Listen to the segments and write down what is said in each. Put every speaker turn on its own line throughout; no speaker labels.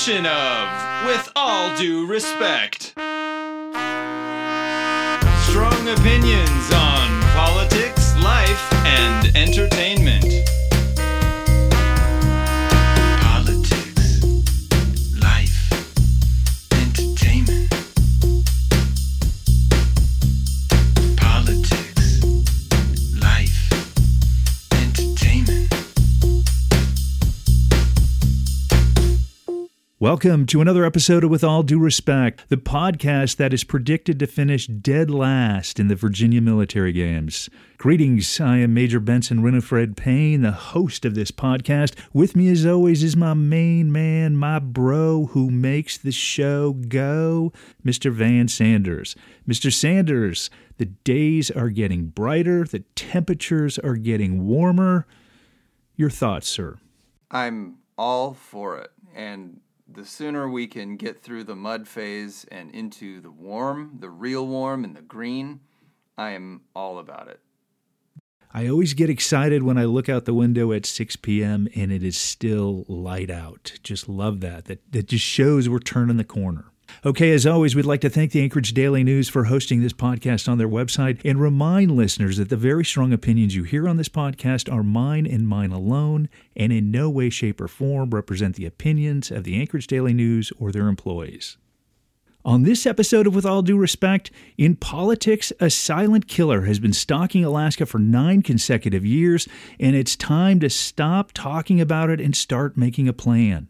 edition of With All Due Respect. Strong opinions on politics, life, and entertainment.
Welcome to another episode of With All Due Respect, the podcast that is predicted to finish dead last in the Virginia military games. Greetings, I am Major Benson Winifred Payne, the host of this podcast. With me, as always, is my main man, my bro who makes the show go, Mr. Van Sanders. Mr. Sanders, the days are getting brighter, the temperatures are getting warmer. Your thoughts, sir?
I'm all for it. And the sooner we can get through the mud phase and into the warm, the real warm and the green, I am all about it.
I always get excited when I look out the window at 6 p.m. and it is still light out. Just love that. That, that just shows we're turning the corner. Okay, as always, we'd like to thank the Anchorage Daily News for hosting this podcast on their website and remind listeners that the very strong opinions you hear on this podcast are mine and mine alone and in no way, shape, or form represent the opinions of the Anchorage Daily News or their employees. On this episode of With All Due Respect, in politics, a silent killer has been stalking Alaska for nine consecutive years, and it's time to stop talking about it and start making a plan.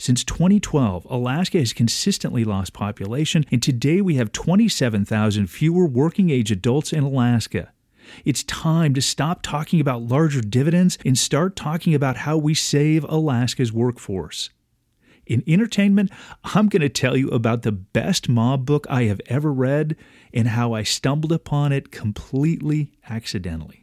Since 2012, Alaska has consistently lost population, and today we have 27,000 fewer working age adults in Alaska. It's time to stop talking about larger dividends and start talking about how we save Alaska's workforce. In entertainment, I'm going to tell you about the best mob book I have ever read and how I stumbled upon it completely accidentally.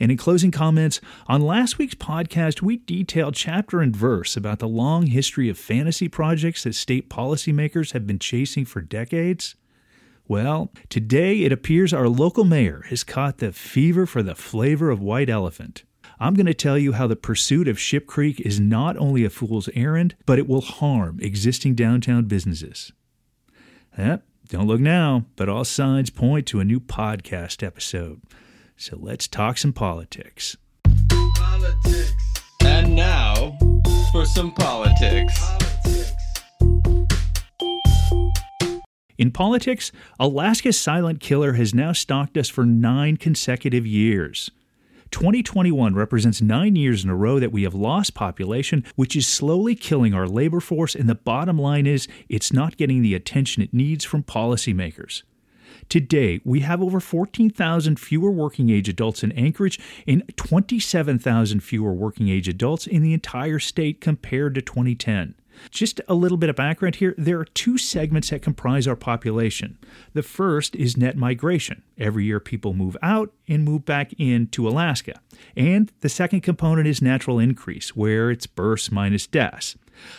And in closing comments, on last week's podcast, we detailed chapter and verse about the long history of fantasy projects that state policymakers have been chasing for decades. Well, today it appears our local mayor has caught the fever for the flavor of white elephant. I'm going to tell you how the pursuit of Ship Creek is not only a fool's errand, but it will harm existing downtown businesses. Yep, don't look now, but all signs point to a new podcast episode. So let's talk some politics.
Politics. And now for some politics.
In politics, Alaska's silent killer has now stalked us for nine consecutive years. 2021 represents nine years in a row that we have lost population, which is slowly killing our labor force, and the bottom line is it's not getting the attention it needs from policymakers. Today, we have over 14,000 fewer working age adults in Anchorage and 27,000 fewer working age adults in the entire state compared to 2010. Just a little bit of background here there are two segments that comprise our population. The first is net migration. Every year, people move out and move back into Alaska. And the second component is natural increase, where it's births minus deaths.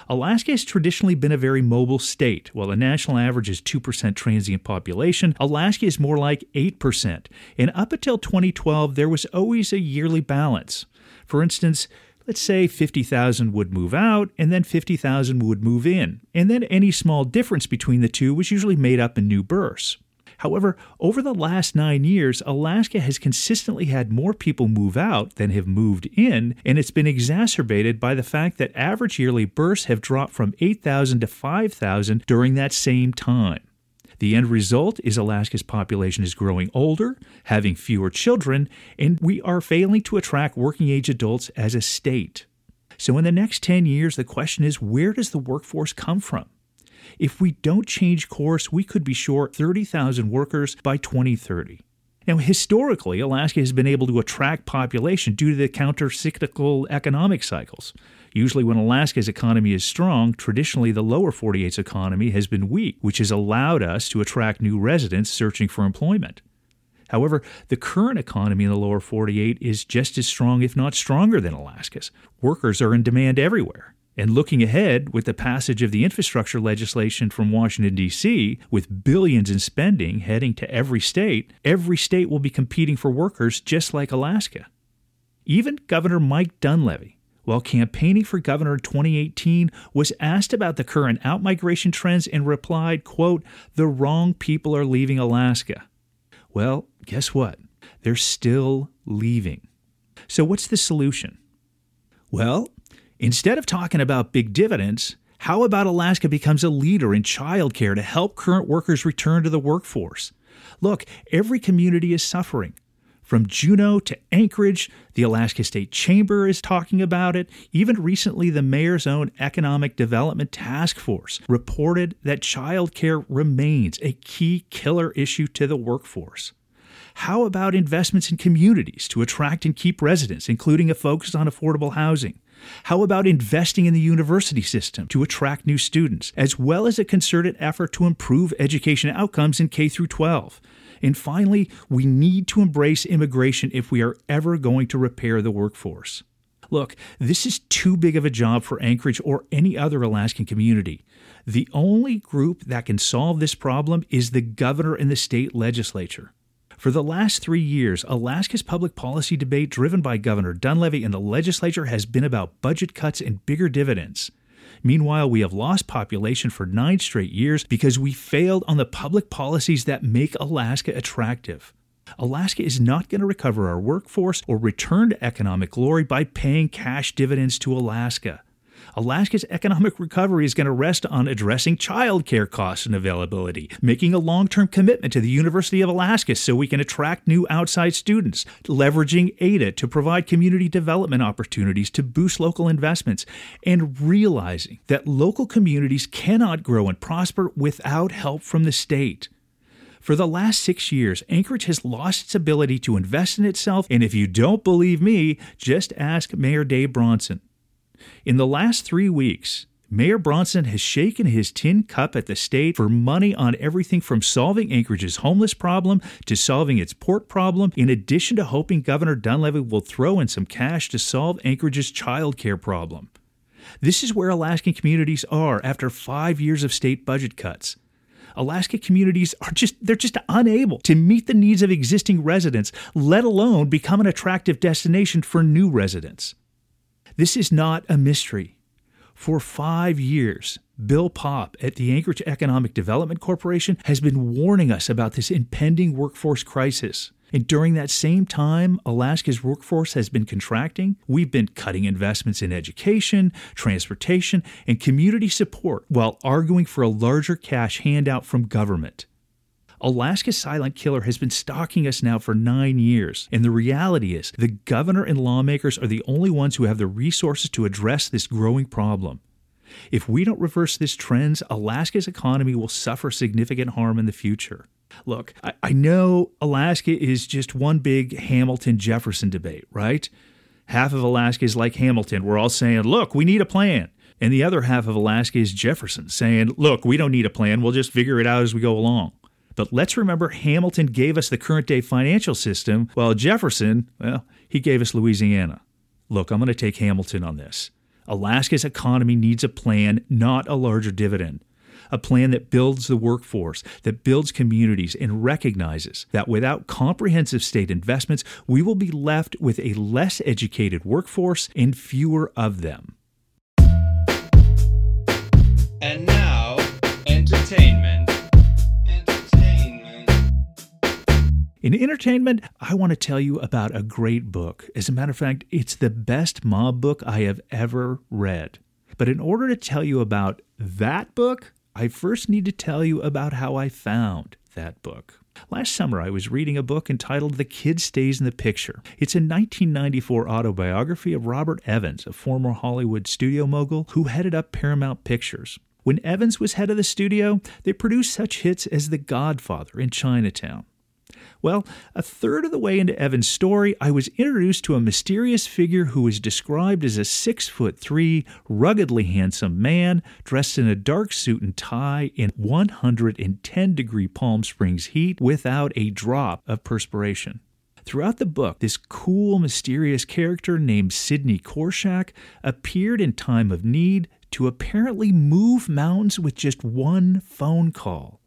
Alaska has traditionally been a very mobile state. While the national average is 2% transient population, Alaska is more like 8%. And up until 2012, there was always a yearly balance. For instance, let's say 50,000 would move out and then 50,000 would move in. And then any small difference between the two was usually made up in new births. However, over the last nine years, Alaska has consistently had more people move out than have moved in, and it's been exacerbated by the fact that average yearly births have dropped from 8,000 to 5,000 during that same time. The end result is Alaska's population is growing older, having fewer children, and we are failing to attract working age adults as a state. So, in the next 10 years, the question is where does the workforce come from? If we don't change course, we could be short 30,000 workers by 2030. Now, historically, Alaska has been able to attract population due to the counter cyclical economic cycles. Usually, when Alaska's economy is strong, traditionally the lower 48's economy has been weak, which has allowed us to attract new residents searching for employment. However, the current economy in the lower 48 is just as strong, if not stronger, than Alaska's. Workers are in demand everywhere. And looking ahead, with the passage of the infrastructure legislation from Washington, D.C., with billions in spending heading to every state, every state will be competing for workers just like Alaska. Even Governor Mike Dunleavy, while campaigning for governor in 2018, was asked about the current outmigration trends and replied, quote, "The wrong people are leaving Alaska." Well, guess what? They're still leaving. So what's the solution? Well, instead of talking about big dividends, how about Alaska becomes a leader in childcare to help current workers return to the workforce? Look, every community is suffering. From Juneau to Anchorage, the Alaska State Chamber is talking about it. Even recently, the mayor's own Economic Development Task Force reported that childcare remains a key killer issue to the workforce. How about investments in communities to attract and keep residents, including a focus on affordable housing? How about investing in the university system to attract new students, as well as a concerted effort to improve education outcomes in K through 12? And finally, we need to embrace immigration if we are ever going to repair the workforce. Look, this is too big of a job for Anchorage or any other Alaskan community. The only group that can solve this problem is the governor and the state legislature. For the last three years, Alaska's public policy debate, driven by Governor Dunleavy and the legislature, has been about budget cuts and bigger dividends. Meanwhile, we have lost population for nine straight years because we failed on the public policies that make Alaska attractive. Alaska is not going to recover our workforce or return to economic glory by paying cash dividends to Alaska. Alaska's economic recovery is going to rest on addressing childcare costs and availability, making a long term commitment to the University of Alaska so we can attract new outside students, leveraging AIDEA to provide community development opportunities to boost local investments, and realizing that local communities cannot grow and prosper without help from the state. For the last six years, Anchorage has lost its ability to invest in itself, and if you don't believe me, just ask Mayor Dave Bronson. In the last three weeks, Mayor Bronson has shaken his tin cup at the state for money on everything from solving Anchorage's homeless problem to solving its port problem, in addition to hoping Governor Dunleavy will throw in some cash to solve Anchorage's child care problem. This is where Alaskan communities are after five years of state budget cuts. Alaska communities are just they're just unable to meet the needs of existing residents, let alone become an attractive destination for new residents. This is not a mystery. For five years, Bill Popp at the Anchorage Economic Development Corporation has been warning us about this impending workforce crisis. And during that same time, Alaska's workforce has been contracting. We've been cutting investments in education, transportation, and community support while arguing for a larger cash handout from government. Alaska's silent killer has been stalking us now for nine years, and the reality is the governor and lawmakers are the only ones who have the resources to address this growing problem. If we don't reverse this trend, Alaska's economy will suffer significant harm in the future. Look, I, I know Alaska is just one big Hamilton Jefferson debate, right? Half of Alaska is like Hamilton. We're all saying, look, we need a plan. And the other half of Alaska is Jefferson saying, look, we don't need a plan. We'll just figure it out as we go along. But let's remember Hamilton gave us the current day financial system, while Jefferson, well, he gave us Louisiana. Look, I'm going to take Hamilton on this. Alaska's economy needs a plan, not a larger dividend. A plan that builds the workforce, that builds communities, and recognizes that without comprehensive state investments, we will be left with a less educated workforce and fewer of them.
And now, entertainment.
In entertainment, I want to tell you about a great book. As a matter of fact, it's the best mob book I have ever read. But in order to tell you about that book, I first need to tell you about how I found that book. Last summer, I was reading a book entitled The Kid Stays in the Picture. It's a 1994 autobiography of Robert Evans, a former Hollywood studio mogul who headed up Paramount Pictures. When Evans was head of the studio, they produced such hits as The Godfather and Chinatown. Well, a third of the way into Evan's story, I was introduced to a mysterious figure who was described as a six foot three, ruggedly handsome man dressed in a dark suit and tie in 110 degree Palm Springs heat without a drop of perspiration. Throughout the book, this cool, mysterious character named Sidney Korshak appeared in time of need to apparently move mountains with just one phone call.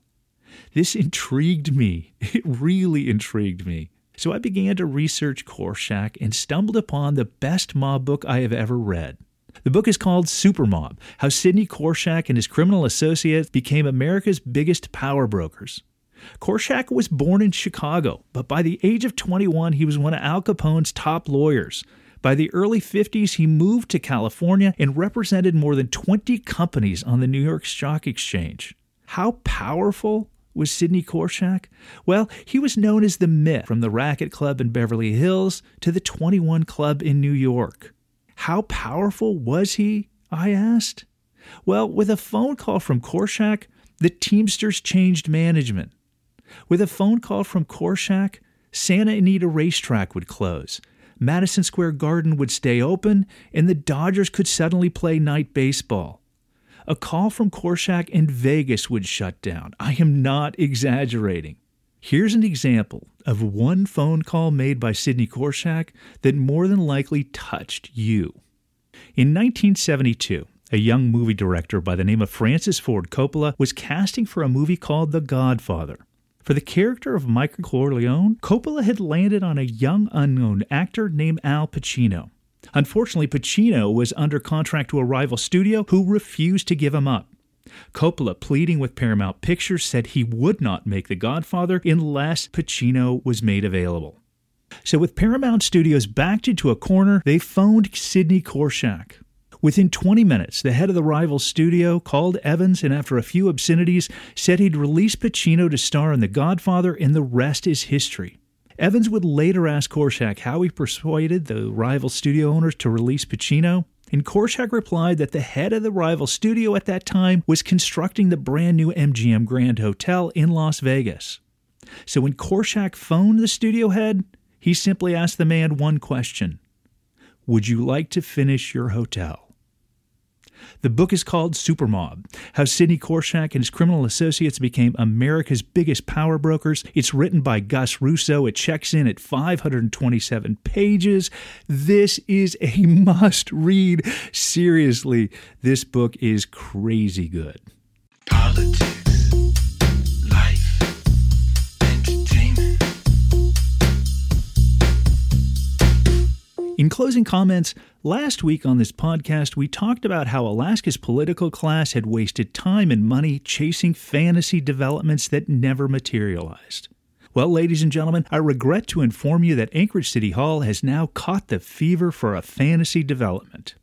This intrigued me. It really intrigued me. So I began to research Korshak and stumbled upon the best mob book I have ever read. The book is called Super Mob How Sidney Korshak and His Criminal Associates Became America's Biggest Power Brokers. Korshak was born in Chicago, but by the age of 21, he was one of Al Capone's top lawyers. By the early 50s, he moved to California and represented more than 20 companies on the New York Stock Exchange. How powerful was Sidney Korshak? Well, he was known as the Myth from the Racket Club in Beverly Hills to the 21 Club in New York. How powerful was he? I asked. Well, with a phone call from Korshak, the Teamsters changed management. With a phone call from Korshak, Santa Anita Racetrack would close. Madison Square Garden would stay open, and the Dodgers could suddenly play night baseball. A call from Korshak and Vegas would shut down. I am not exaggerating. Here's an example of one phone call made by Sidney Korshak that more than likely touched you. In 1972, a young movie director by the name of Francis Ford Coppola was casting for a movie called The Godfather. For the character of Michael Corleone, Coppola had landed on a young unknown actor named Al Pacino. Unfortunately, Pacino was under contract to a rival studio who refused to give him up. Coppola, pleading with Paramount Pictures, said he would not make The Godfather unless Pacino was made available. So, with Paramount Studios backed into a corner, they phoned Sidney Korshak. Within 20 minutes, the head of the rival studio called Evans and, after a few obscenities, said he'd release Pacino to star in The Godfather, and the rest is history. Evans would later ask Korshak how he persuaded the rival studio owners to release Pacino, and Korshak replied that the head of the rival studio at that time was constructing the brand new MGM Grand Hotel in Las Vegas. So when Korshak phoned the studio head, he simply asked the man one question Would you like to finish your hotel? The book is called Supermob How Sidney Korshak and His Criminal Associates Became America's Biggest Power Brokers. It's written by Gus Russo. It checks in at 527 pages. This is a must read. Seriously, this book is crazy good.
Politics.
In closing comments, last week on this podcast, we talked about how Alaska's political class had wasted time and money chasing fantasy developments that never materialized. Well, ladies and gentlemen, I regret to inform you that Anchorage City Hall has now caught the fever for a fantasy development.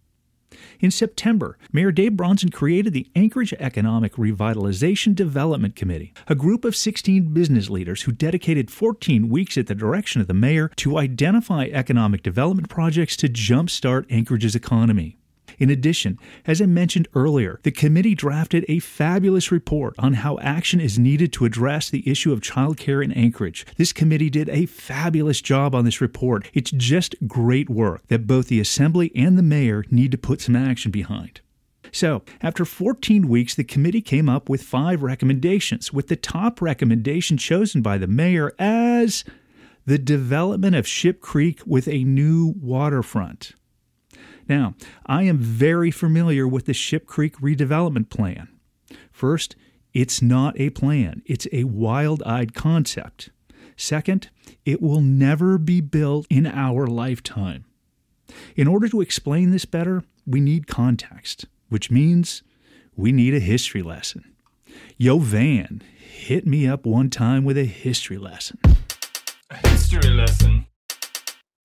In September, Mayor Dave Bronson created the Anchorage Economic Revitalization Development Committee, a group of 16 business leaders who dedicated 14 weeks at the direction of the mayor to identify economic development projects to jumpstart Anchorage's economy. In addition, as I mentioned earlier, the committee drafted a fabulous report on how action is needed to address the issue of childcare in Anchorage. This committee did a fabulous job on this report. It's just great work that both the Assembly and the Mayor need to put some action behind. So, after 14 weeks, the committee came up with five recommendations, with the top recommendation chosen by the mayor as the development of Ship Creek with a new waterfront. Now, I am very familiar with the Ship Creek redevelopment plan. First, it's not a plan, it's a wild eyed concept. Second, it will never be built in our lifetime. In order to explain this better, we need context, which means we need a history lesson. Yo, Van, hit me up one time with a history lesson.
A history lesson.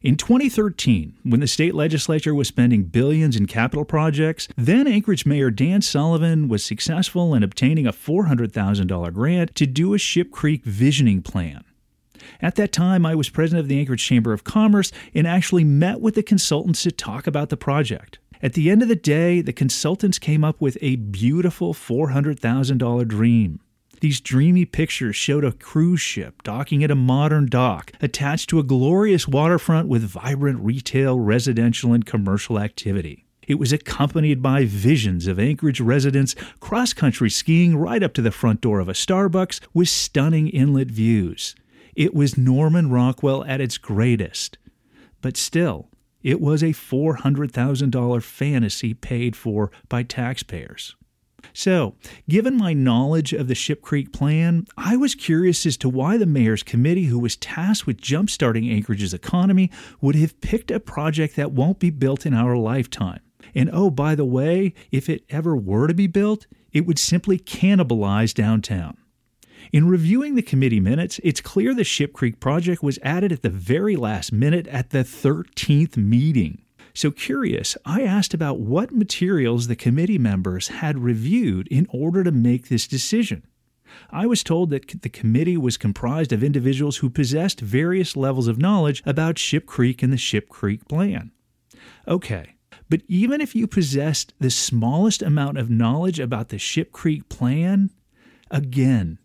In 2013, when the state legislature was spending billions in capital projects, then Anchorage Mayor Dan Sullivan was successful in obtaining a $400,000 grant to do a Ship Creek visioning plan. At that time, I was president of the Anchorage Chamber of Commerce and actually met with the consultants to talk about the project. At the end of the day, the consultants came up with a beautiful $400,000 dream. These dreamy pictures showed a cruise ship docking at a modern dock attached to a glorious waterfront with vibrant retail, residential, and commercial activity. It was accompanied by visions of Anchorage residents cross country skiing right up to the front door of a Starbucks with stunning inlet views. It was Norman Rockwell at its greatest. But still, it was a $400,000 fantasy paid for by taxpayers. So, given my knowledge of the Ship Creek plan, I was curious as to why the mayor's committee, who was tasked with jumpstarting Anchorage's economy, would have picked a project that won't be built in our lifetime. And oh, by the way, if it ever were to be built, it would simply cannibalize downtown. In reviewing the committee minutes, it's clear the Ship Creek project was added at the very last minute at the 13th meeting. So curious, I asked about what materials the committee members had reviewed in order to make this decision. I was told that the committee was comprised of individuals who possessed various levels of knowledge about Ship Creek and the Ship Creek plan. Okay, but even if you possessed the smallest amount of knowledge about the Ship Creek plan, again,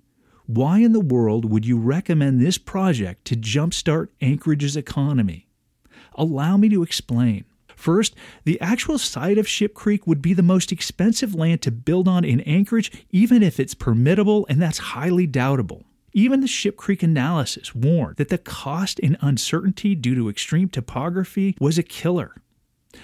why in the world would you recommend this project to jumpstart Anchorage's economy? Allow me to explain. First, the actual site of Ship Creek would be the most expensive land to build on in Anchorage, even if it's permittable, and that's highly doubtable. Even the Ship Creek analysis warned that the cost and uncertainty due to extreme topography was a killer.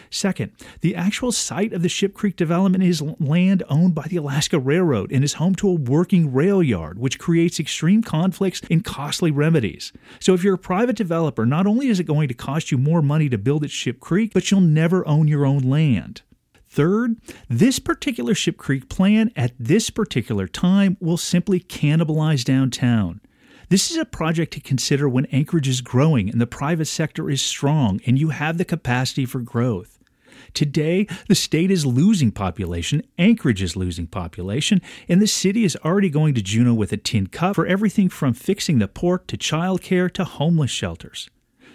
Second, the actual site of the Ship Creek development is land owned by the Alaska Railroad and is home to a working rail yard, which creates extreme conflicts and costly remedies. So, if you're a private developer, not only is it going to cost you more money to build at Ship Creek, but you'll never own your own land. Third, this particular Ship Creek plan at this particular time will simply cannibalize downtown. This is a project to consider when Anchorage is growing and the private sector is strong and you have the capacity for growth. Today, the state is losing population, Anchorage is losing population, and the city is already going to Juneau with a tin cup for everything from fixing the port to childcare to homeless shelters.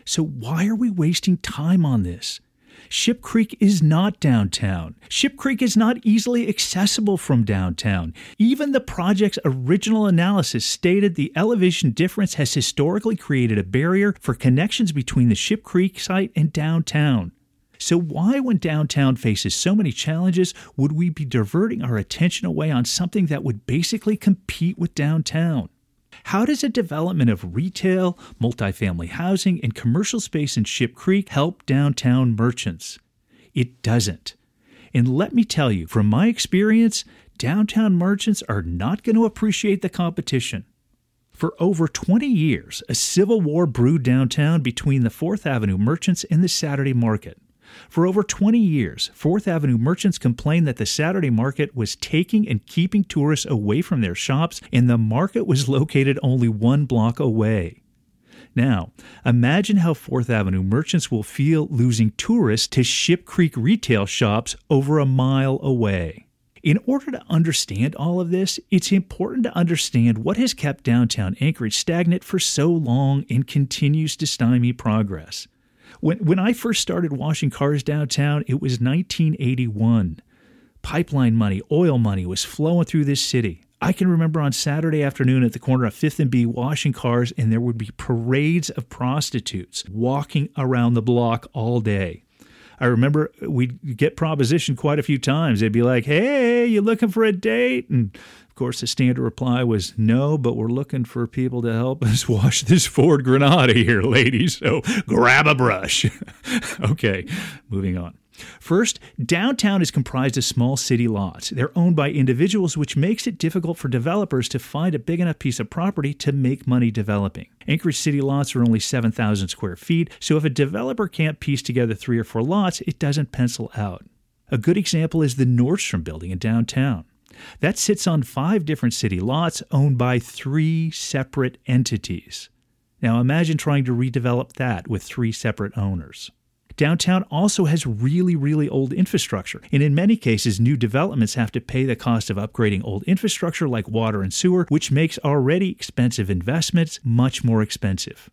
So, why are we wasting time on this? Ship Creek is not downtown. Ship Creek is not easily accessible from downtown. Even the project's original analysis stated the elevation difference has historically created a barrier for connections between the Ship Creek site and downtown. So, why, when downtown faces so many challenges, would we be diverting our attention away on something that would basically compete with downtown? How does a development of retail, multifamily housing, and commercial space in Ship Creek help downtown merchants? It doesn't. And let me tell you, from my experience, downtown merchants are not going to appreciate the competition. For over 20 years, a civil war brewed downtown between the 4th Avenue merchants and the Saturday market. For over 20 years, Fourth Avenue merchants complained that the Saturday market was taking and keeping tourists away from their shops, and the market was located only one block away. Now, imagine how Fourth Avenue merchants will feel losing tourists to Ship Creek retail shops over a mile away. In order to understand all of this, it's important to understand what has kept downtown Anchorage stagnant for so long and continues to stymie progress. When, when I first started washing cars downtown, it was 1981. Pipeline money, oil money was flowing through this city. I can remember on Saturday afternoon at the corner of 5th and B washing cars, and there would be parades of prostitutes walking around the block all day. I remember we'd get propositioned quite a few times. They'd be like, "Hey, you looking for a date?" And of course, the standard reply was, "No, but we're looking for people to help us wash this Ford Granada here, ladies. So grab a brush." okay, moving on. First, downtown is comprised of small city lots. They're owned by individuals, which makes it difficult for developers to find a big enough piece of property to make money developing. Anchorage city lots are only 7,000 square feet, so if a developer can't piece together three or four lots, it doesn't pencil out. A good example is the Nordstrom building in downtown. That sits on five different city lots owned by three separate entities. Now imagine trying to redevelop that with three separate owners. Downtown also has really, really old infrastructure, and in many cases, new developments have to pay the cost of upgrading old infrastructure like water and sewer, which makes already expensive investments much more expensive.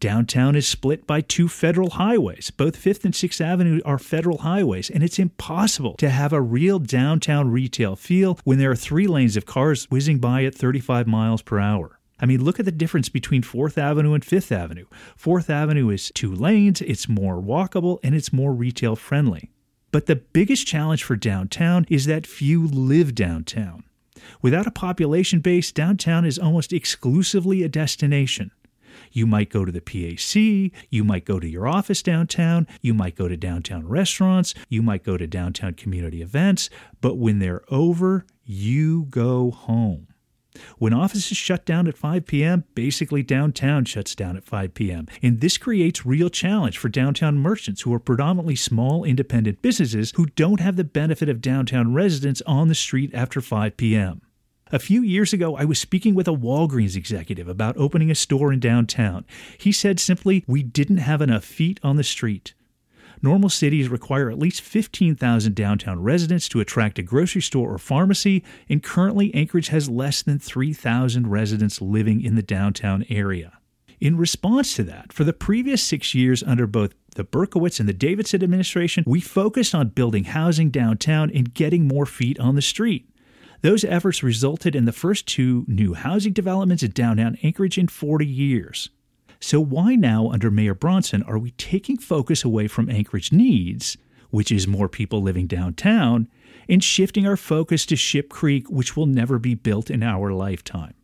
Downtown is split by two federal highways. Both 5th and 6th Avenue are federal highways, and it's impossible to have a real downtown retail feel when there are three lanes of cars whizzing by at 35 miles per hour. I mean, look at the difference between 4th Avenue and 5th Avenue. 4th Avenue is two lanes, it's more walkable, and it's more retail friendly. But the biggest challenge for downtown is that few live downtown. Without a population base, downtown is almost exclusively a destination. You might go to the PAC, you might go to your office downtown, you might go to downtown restaurants, you might go to downtown community events, but when they're over, you go home. When offices shut down at 5 p.m., basically downtown shuts down at 5 p.m. And this creates real challenge for downtown merchants who are predominantly small independent businesses who don't have the benefit of downtown residents on the street after 5 p.m. A few years ago, I was speaking with a Walgreens executive about opening a store in downtown. He said simply, We didn't have enough feet on the street. Normal cities require at least 15,000 downtown residents to attract a grocery store or pharmacy, and currently Anchorage has less than 3,000 residents living in the downtown area. In response to that, for the previous six years under both the Berkowitz and the Davidson administration, we focused on building housing downtown and getting more feet on the street. Those efforts resulted in the first two new housing developments in downtown Anchorage in 40 years. So, why now, under Mayor Bronson, are we taking focus away from Anchorage needs, which is more people living downtown, and shifting our focus to Ship Creek, which will never be built in our lifetime?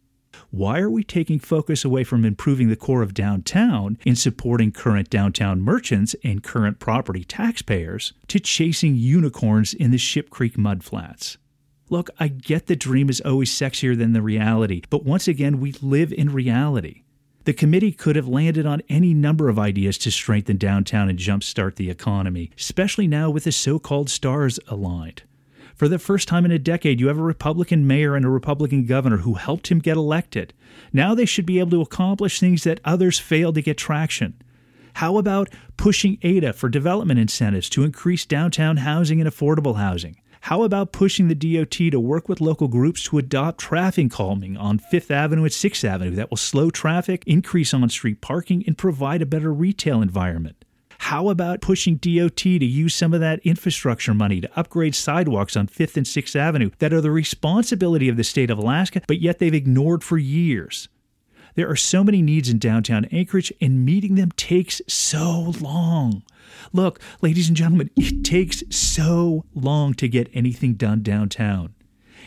Why are we taking focus away from improving the core of downtown and supporting current downtown merchants and current property taxpayers to chasing unicorns in the Ship Creek mudflats? Look, I get the dream is always sexier than the reality, but once again, we live in reality. The committee could have landed on any number of ideas to strengthen downtown and jumpstart the economy, especially now with the so called stars aligned. For the first time in a decade, you have a Republican mayor and a Republican governor who helped him get elected. Now they should be able to accomplish things that others failed to get traction. How about pushing AIDEA for development incentives to increase downtown housing and affordable housing? How about pushing the DOT to work with local groups to adopt traffic calming on 5th Avenue and 6th Avenue that will slow traffic, increase on street parking, and provide a better retail environment? How about pushing DOT to use some of that infrastructure money to upgrade sidewalks on 5th and 6th Avenue that are the responsibility of the state of Alaska, but yet they've ignored for years? There are so many needs in downtown Anchorage, and meeting them takes so long. Look, ladies and gentlemen, it takes so long to get anything done downtown.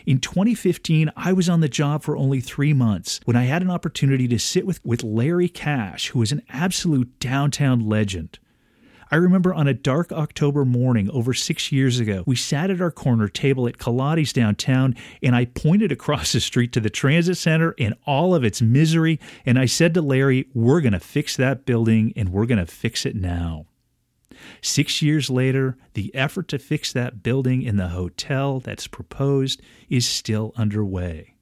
In 2015, I was on the job for only three months when I had an opportunity to sit with, with Larry Cash, who is an absolute downtown legend. I remember on a dark October morning over six years ago, we sat at our corner table at Kaladi's downtown, and I pointed across the street to the transit center and all of its misery, and I said to Larry, We're going to fix that building, and we're going to fix it now. Six years later, the effort to fix that building in the hotel that's proposed is still underway.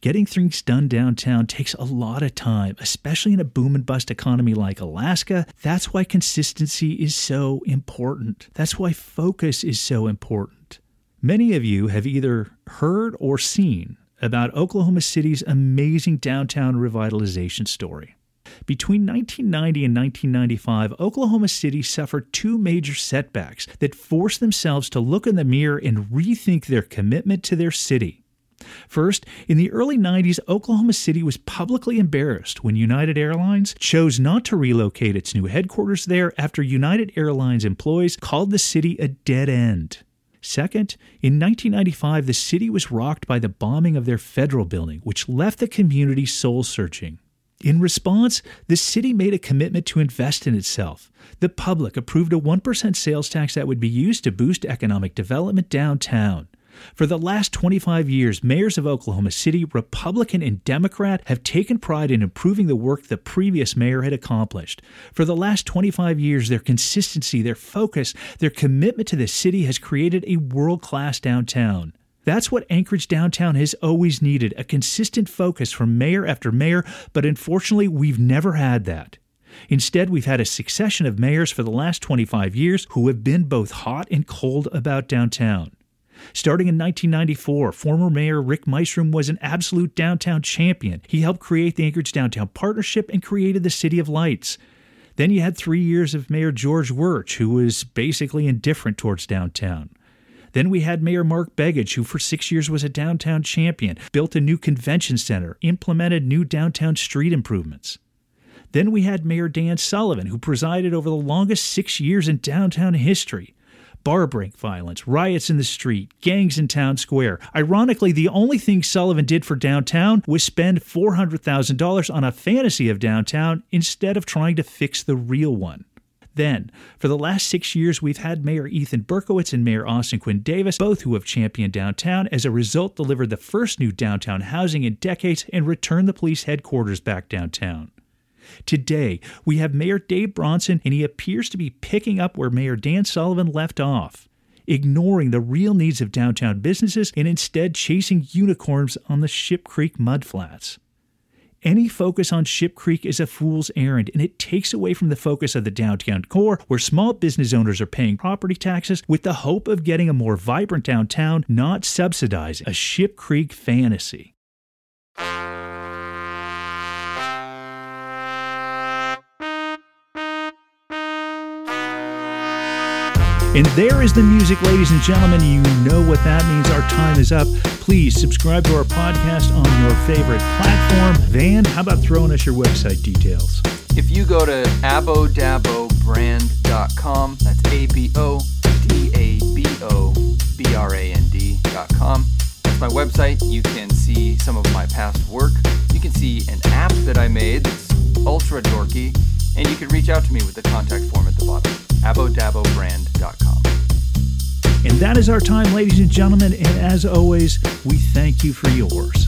Getting things done downtown takes a lot of time, especially in a boom and bust economy like Alaska. That's why consistency is so important. That's why focus is so important. Many of you have either heard or seen about Oklahoma City's amazing downtown revitalization story. Between 1990 and 1995, Oklahoma City suffered two major setbacks that forced themselves to look in the mirror and rethink their commitment to their city. First, in the early 90s, Oklahoma City was publicly embarrassed when United Airlines chose not to relocate its new headquarters there after United Airlines employees called the city a dead end. Second, in 1995, the city was rocked by the bombing of their federal building, which left the community soul searching. In response, the city made a commitment to invest in itself. The public approved a 1% sales tax that would be used to boost economic development downtown. For the last 25 years, mayors of Oklahoma City, Republican and Democrat, have taken pride in improving the work the previous mayor had accomplished. For the last 25 years, their consistency, their focus, their commitment to the city has created a world class downtown. That's what Anchorage downtown has always needed a consistent focus from mayor after mayor, but unfortunately, we've never had that. Instead, we've had a succession of mayors for the last 25 years who have been both hot and cold about downtown. Starting in 1994, former Mayor Rick Mystrom was an absolute downtown champion. He helped create the Anchorage Downtown Partnership and created the City of Lights. Then you had three years of Mayor George Wuerch, who was basically indifferent towards downtown. Then we had Mayor Mark Begich, who for six years was a downtown champion, built a new convention center, implemented new downtown street improvements. Then we had Mayor Dan Sullivan, who presided over the longest six years in downtown history. Bar break violence, riots in the street, gangs in town square. Ironically, the only thing Sullivan did for downtown was spend $400,000 on a fantasy of downtown instead of trying to fix the real one. Then, for the last six years, we've had Mayor Ethan Berkowitz and Mayor Austin Quinn Davis, both who have championed downtown. As a result, delivered the first new downtown housing in decades and returned the police headquarters back downtown. Today, we have Mayor Dave Bronson, and he appears to be picking up where Mayor Dan Sullivan left off, ignoring the real needs of downtown businesses and instead chasing unicorns on the Ship Creek mudflats. Any focus on Ship Creek is a fool's errand, and it takes away from the focus of the downtown core, where small business owners are paying property taxes with the hope of getting a more vibrant downtown, not subsidizing a Ship Creek fantasy. And there is the music, ladies and gentlemen. You know what that means. Our time is up. Please subscribe to our podcast on your favorite platform. Van, how about throwing us your website details?
If you go to abodabobrand.com, that's A B O D A B O B R A N D.com. That's my website. You can see some of my past work. You can see an app that I made that's ultra dorky, and you can reach out to me with the contact form at the bottom. abodabobrand.com.
And that is our time, ladies and gentlemen. And as always, we thank you for yours.